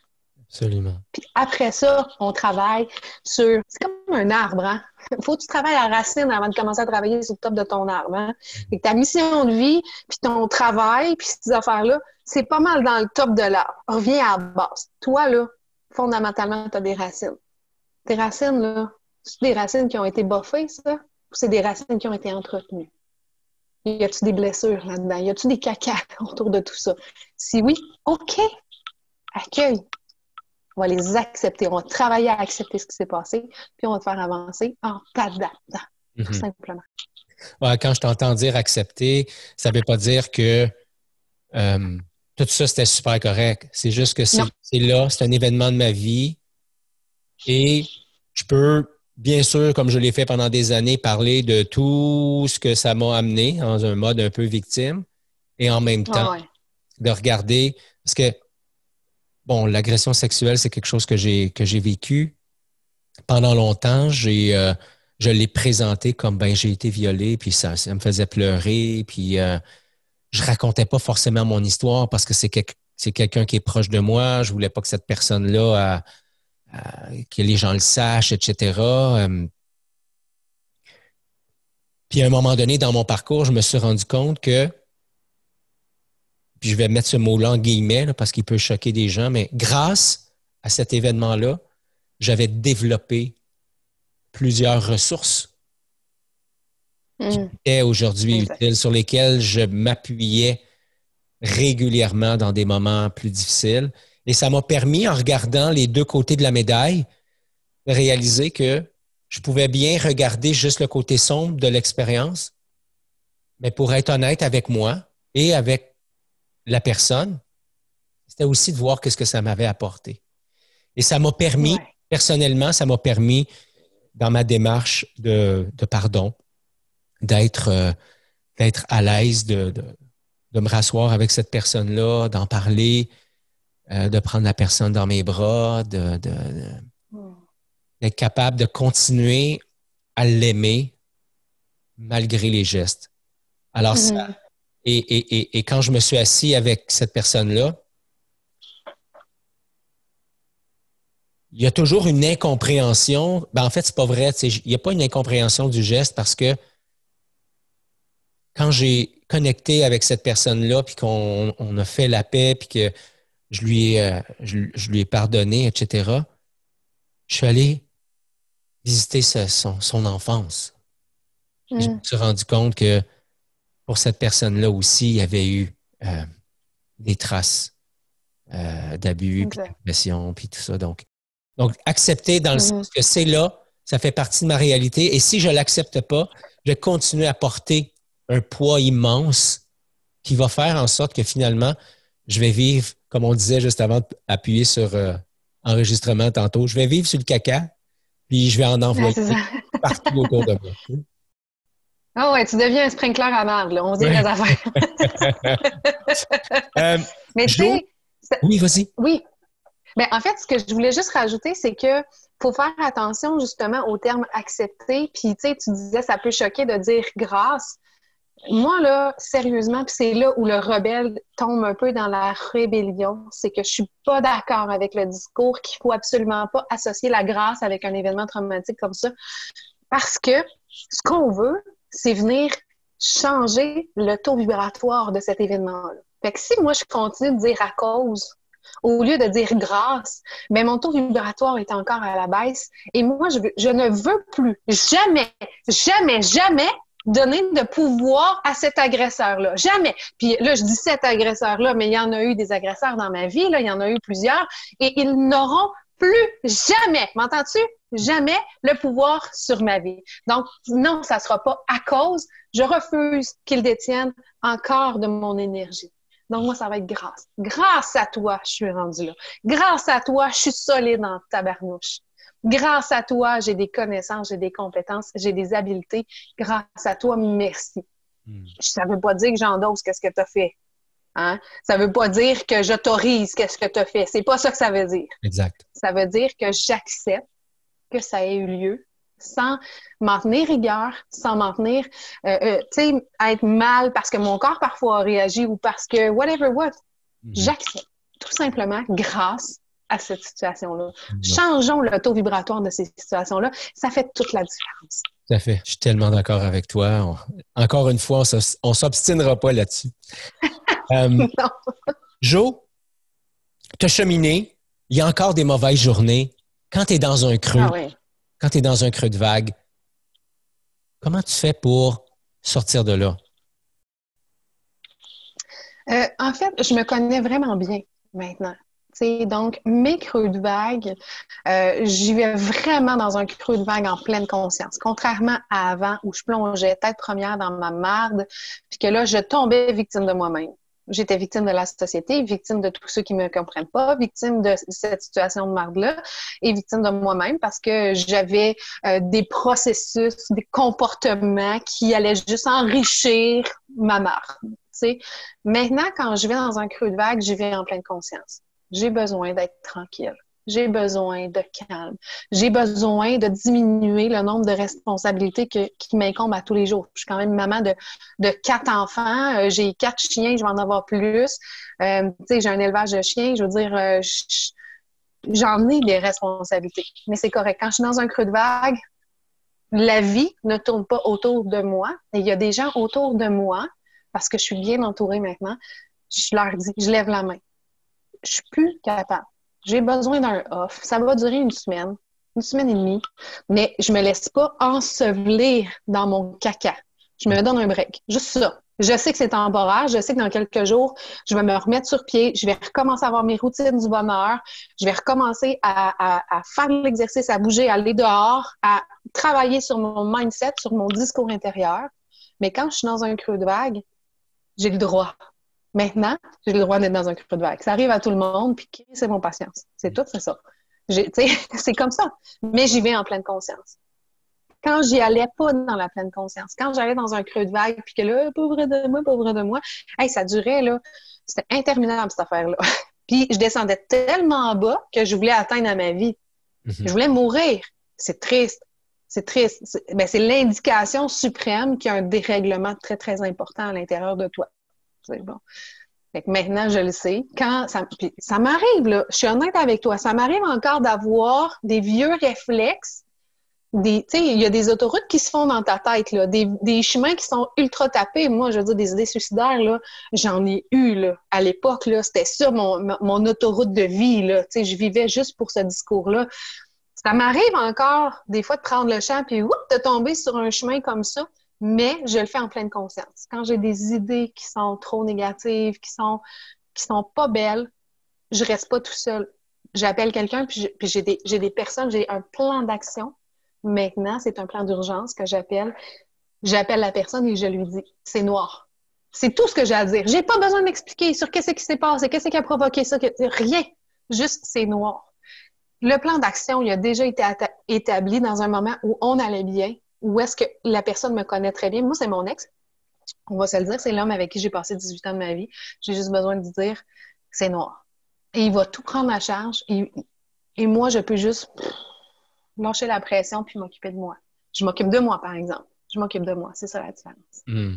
[SPEAKER 2] Absolument.
[SPEAKER 1] Puis après ça, on travaille sur. C'est comme un arbre, hein? Il faut que tu travailles à la racine avant de commencer à travailler sur le top de ton arbre. Hein? Et ta mission de vie, puis ton travail, puis ces affaires-là, c'est pas mal dans le top de l'arbre. Reviens à la base. Toi, là, fondamentalement, tu as des racines. Tes racines, là, c'est des racines qui ont été boffées, ça? C'est des racines qui ont été entretenues? Y a-t-il des blessures là-dedans? Y a-t-il des caca autour de tout ça? Si oui, OK, accueille. On va les accepter. On va travailler à accepter ce qui s'est passé, puis on va te faire avancer en t'adaptant, tout mhm. simplement.
[SPEAKER 2] quand je t'entends dire accepter, ça ne veut pas dire que euh, tout ça, c'était super correct. C'est juste que c'est là, c'est un événement de ma vie et je peux bien sûr, comme je l'ai fait pendant des années, parler de tout ce que ça m'a amené dans un mode un peu victime et en même temps de regarder parce que bon, l'agression sexuelle, c'est quelque chose que j'ai que j'ai vécu pendant longtemps. J'ai euh, je l'ai présenté comme ben j'ai été violé, puis ça, ça me faisait pleurer, puis euh, je racontais pas forcément mon histoire parce que c'est c'est quelqu'un qui est proche de moi. Je voulais pas que cette personne-là euh, que les gens le sachent, etc. Euh, puis à un moment donné, dans mon parcours, je me suis rendu compte que, puis je vais mettre ce mot-là en guillemets parce qu'il peut choquer des gens, mais grâce à cet événement-là, j'avais développé plusieurs ressources qui hmm. étaient aujourd'hui utiles, sur lesquelles je m'appuyais régulièrement dans des moments plus difficiles. Et ça m'a permis, en regardant les deux côtés de la médaille, de réaliser que je pouvais bien regarder juste le côté sombre de l'expérience, mais pour être honnête avec moi et avec la personne, c'était aussi de voir qu'est-ce que ça m'avait apporté. Et ça m'a permis, personnellement, ça m'a permis, dans ma démarche de, pardon, d'être euh, d'être à l'aise, de, de, me rasseoir avec cette personne-là, d'en parler, euh, de prendre la personne dans mes bras, de, de, hmm. d'être capable de continuer à l'aimer malgré les gestes. Alors, ça, hmm. et, et, et, et, quand je me suis assis avec cette personne-là, il y a toujours une incompréhension. Ben, en fait, c'est pas vrai. Il n'y a pas une incompréhension du geste parce que quand j'ai connecté avec cette personne-là, puis qu'on a fait la paix, puis que je lui, ai, euh, je, lui ai pardonné, etc., je suis allé visiter son, enfance. Je me mm. suis rendu compte que pour cette personne-là aussi, il y avait eu euh, des traces euh, d'abus, puis d'agression, puis tout ça. Donc, donc, accepter dans le mm-hmm. sens que c'est là, ça fait partie de ma réalité. Et si je ne l'accepte pas, je vais continuer à porter un poids immense qui va faire en sorte que finalement, je vais vivre, comme on disait juste avant d'appuyer sur euh, enregistrement tantôt, je vais vivre sur le caca, puis je vais en envoyer partout autour de moi.
[SPEAKER 1] Ah ouais, tu deviens un sprinkler à marre, là. On se dit les affaires.
[SPEAKER 2] Euh, Mais tu sais. Oui, vas-y.
[SPEAKER 1] Oui. Mais en fait, ce que je voulais juste rajouter, c'est que faut faire attention justement au terme accepté. Puis, tu sais, tu disais, ça peut choquer de dire grâce. Moi, là, sérieusement, puis c'est là où le rebelle tombe un peu dans la rébellion, c'est que je suis pas d'accord avec le discours qu'il faut absolument pas associer la grâce avec un événement traumatique comme ça. Parce que ce qu'on veut, c'est venir changer le taux vibratoire de cet événement-là. Fait que si moi, je continue de dire à cause, au lieu de dire grâce, mais mon taux vibratoire est encore à la baisse. Et moi, je, je ne veux plus jamais, jamais, jamais donner de pouvoir à cet agresseur-là. Jamais. Puis là, je dis cet agresseur-là, mais il y en a eu des agresseurs dans ma vie, là, il y en a eu plusieurs, et ils n'auront plus jamais, m'entends-tu? Jamais le pouvoir sur ma vie. Donc, non, ça ne sera pas à cause. Je refuse qu'ils détiennent encore de mon énergie. Donc, moi, ça va être grâce. Grâce à toi, je suis rendue là. Grâce à toi, je suis solide en tabarnouche. Grâce à toi, j'ai des connaissances, j'ai des compétences, j'ai des habiletés. Grâce à toi, merci. Hmm. Ça ne veut pas dire que j'endosse qu'est-ce que tu as fait. Hein? Ça ne veut pas dire que j'autorise qu'est-ce que tu as fait. C'est pas ça que ça veut dire.
[SPEAKER 2] Exact.
[SPEAKER 1] Ça veut dire que j'accepte que ça ait eu lieu sans m'en tenir rigueur, sans m'en tenir, euh, euh, tu sais, être mal parce que mon corps parfois a réagi ou parce que whatever what. Hmm. J'accepte tout simplement grâce à cette situation-là. Changeons le taux vibratoire de ces situations-là. Ça fait toute la différence.
[SPEAKER 2] Tout à fait. Je suis tellement d'accord avec toi. encore une fois, on ne s'obstinera pas là-dessus. euh, Jo, tu as cheminé. Il y a encore des mauvaises journées. Quand tu es dans un creux, ah quand tu es dans un creux de vague, comment tu fais pour sortir de là?
[SPEAKER 1] Euh, en fait, je me connais vraiment bien maintenant donc, mes creux de vague, euh, j'y vais vraiment dans un creux de vague en pleine conscience. Contrairement à avant où je plongeais tête première dans ma marde, puis que là, je tombais victime de moi-même. J'étais victime de la société, victime de tous ceux qui me comprennent pas, victime de cette situation de marde-là et victime de moi-même parce que j'avais euh, des processus, des comportements qui allaient juste enrichir ma marde. Maintenant, quand je vais dans un creux de vague, j'y vais en pleine conscience. J'ai besoin d'être tranquille. J'ai besoin de calme. J'ai besoin de diminuer le nombre de responsabilités qui m'incombent à tous les jours. Je suis quand même maman de, quatre enfants. Euh, j'ai quatre chiens, je vais en avoir plus. Euh, j'ai un élevage de chiens. Je veux dire, euh, j'en ai des responsabilités. Mais c'est correct. Quand je suis dans un creux de vague, la vie ne tourne pas autour de moi. il y a des gens autour de moi, parce que je suis bien entourée maintenant. Je leur dis, je lève la main je suis plus capable. J'ai besoin d'un off. Ça va durer une semaine, une semaine et demie, mais je me laisse pas ensevelir dans mon caca. Je me donne un break. Juste ça. Je sais que c'est temporaire. Je sais que dans quelques jours, je vais me remettre sur pied. Je vais recommencer à avoir mes routines du bonheur. Je vais recommencer à, à faire l'exercice, à bouger, à aller dehors, à travailler sur mon mindset, sur mon discours intérieur. Mais quand je suis dans un creux de vague, j'ai le droit. Maintenant, j'ai le droit d'être dans un creux de vague. Ça arrive à tout le monde, puis c'est mon patience. C'est tout, c'est ça. C'est comme ça. Mais j'y vais en pleine conscience. Quand j'y allais pas dans la pleine conscience, quand j'allais dans un creux de vague, puis que là, pauvre de moi, pauvre de moi, hey, ça durait, là, c'était interminable cette affaire-là. puis je descendais tellement en bas que je voulais atteindre à ma vie. Mm-hmm. Je voulais mourir. C'est triste. C'est triste. C'est ben, l'indication suprême qu'il y a un dérèglement très, très important à l'intérieur de toi. Maintenant, je le sais. Quand ça, m'arrive, là, je suis honnête avec toi, ça m'arrive encore d'avoir des vieux réflexes. Il y a des autoroutes qui se font dans ta tête, là, des, chemins qui sont ultra tapés. Moi, je veux dire, des idées suicidaires, j'en ai eu là, à l'époque. C'était ça mon, autoroute de vie. Là, je vivais juste pour ce discours-là. Ça m'arrive encore des fois de prendre le champ puis de tomber sur un chemin comme ça mais je le fais en pleine conscience. Quand j'ai des idées qui sont trop négatives, qui sont qui sont pas belles, je reste pas tout seul. J'appelle quelqu'un, puis j'ai des, des personnes, j'ai un plan d'action. Maintenant, c'est un plan d'urgence que j'appelle. J'appelle la personne et je lui dis, c'est noir. C'est tout ce que j'ai à dire. J'ai pas besoin de m'expliquer sur qu'est-ce qui s'est passé, qu'est-ce qui a provoqué ça, rien. Juste, c'est noir. Le plan d'action, il a déjà été établi dans un moment où on allait bien, où est-ce que la personne me connaît très bien. Moi, c'est mon ex. On va se le dire, c'est l'homme avec qui j'ai passé 18 ans de ma vie. J'ai juste besoin de dire, c'est noir. Et il va tout prendre à charge. Et, moi, je peux juste lâcher la pression puis m'occuper de moi. Je m'occupe de moi, par exemple. Je m'occupe de moi. C'est ça la différence.
[SPEAKER 2] Hmm.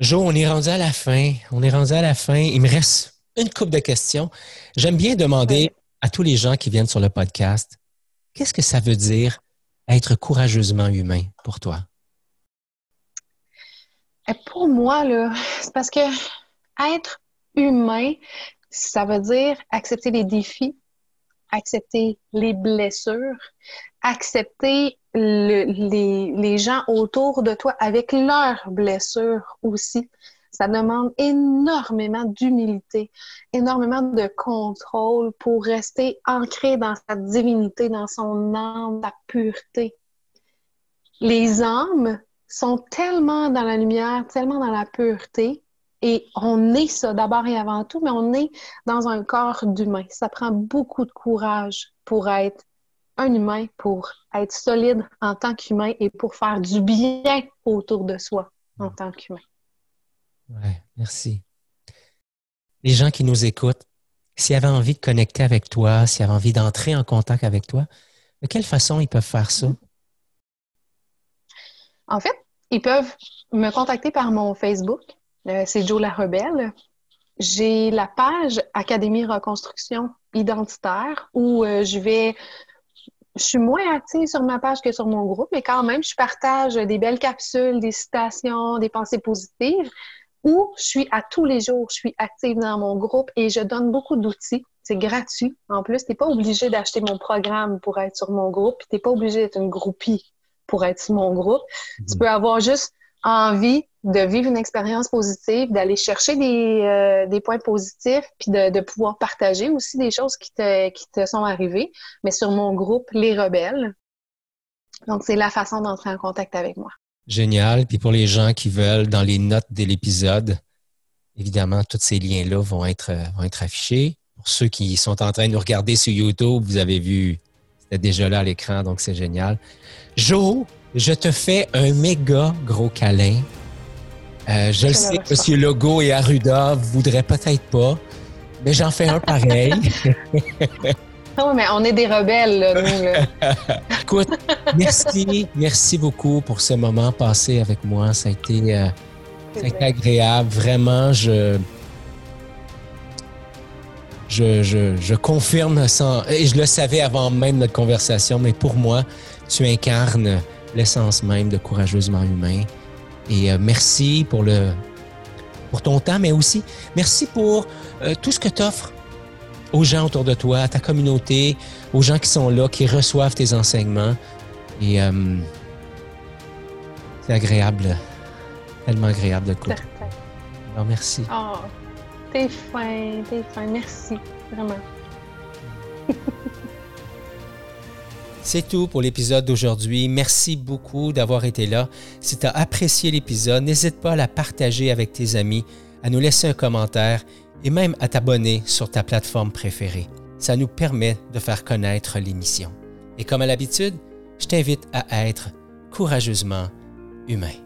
[SPEAKER 2] Jo, on est rendu à la fin. On est rendu à la fin. Il me reste une coupe de questions. J'aime bien demander à tous les gens qui viennent sur le podcast, qu'est-ce que ça veut dire être courageusement humain pour toi?
[SPEAKER 1] Pour moi, c'est parce que être humain, ça veut dire accepter les défis, accepter les blessures, accepter les, gens autour de toi avec leurs blessures aussi. Ça demande énormément d'humilité, énormément de contrôle pour rester ancré dans sa divinité, dans son âme, sa pureté. Les âmes sont tellement dans la lumière, tellement dans la pureté, et on est ça d'abord et avant tout, mais on est dans un corps d'humain. Ça prend beaucoup de courage pour être un humain, pour être solide en tant qu'humain et pour faire du bien autour de soi en tant qu'humain.
[SPEAKER 2] Ouais, merci. Les gens qui nous écoutent, s'ils avaient envie de connecter avec toi, s'ils avaient envie d'entrer en contact avec toi, de quelle façon ils peuvent faire ça?
[SPEAKER 1] En fait, ils peuvent me contacter par mon Facebook. Euh, c'est Joe la Rebelle. J'ai la page Académie Reconstruction Identitaire où euh, je vais je suis moins active sur ma page que sur mon groupe, mais quand même, je partage des belles capsules, des citations, des pensées positives où je suis à tous les jours, je suis active dans mon groupe et je donne beaucoup d'outils. C'est gratuit. En plus, tu n'es pas obligé d'acheter mon programme pour être sur mon groupe, tu n'es pas obligé d'être une groupie pour être sur mon groupe. Tu mhm. peux avoir juste envie de vivre une expérience positive, d'aller chercher des, euh, des, points positifs, puis de, de, pouvoir partager aussi des choses qui te, qui te sont arrivées, mais sur mon groupe Les Rebelles. Donc, c'est la façon d'entrer en contact avec moi.
[SPEAKER 2] Génial. Puis pour les gens qui veulent, dans les notes de l'épisode, évidemment, tous ces liens-là vont être, euh, vont être affichés. Pour ceux qui sont en train de nous regarder sur YouTube, vous avez vu, c'était déjà là à l'écran, donc c'est génial. Jo, je te fais un méga gros câlin. Euh, je le sais que M. Logo et Arruda voudraient peut-être pas, mais j'en fais un pareil.
[SPEAKER 1] Non, mais on est des rebelles, là, nous.
[SPEAKER 2] Écoute, merci, merci beaucoup pour ce moment passé avec moi. Ça a été, euh, agréable. Vraiment, je, je, je, je, confirme sans, et je le savais avant même notre conversation, mais pour moi, tu incarnes l'essence même de courageusement humain. Et euh, merci pour le, pour ton temps, mais aussi merci pour euh, tout ce que tu offres aux gens autour de toi, à ta communauté, aux gens qui sont là, qui reçoivent tes enseignements. Et euh, c'est agréable, tellement agréable de côté. Alors, merci.
[SPEAKER 1] Oh, t'es fin, t'es fin. Merci, vraiment.
[SPEAKER 2] C'est tout pour l'épisode d'aujourd'hui. Merci beaucoup d'avoir été là. Si tu as apprécié l'épisode, n'hésite pas à la partager avec tes amis, à nous laisser un commentaire et même à t'abonner sur ta plateforme préférée. Ça nous permet de faire connaître l'émission. Et comme à l'habitude, je t'invite à être courageusement humain.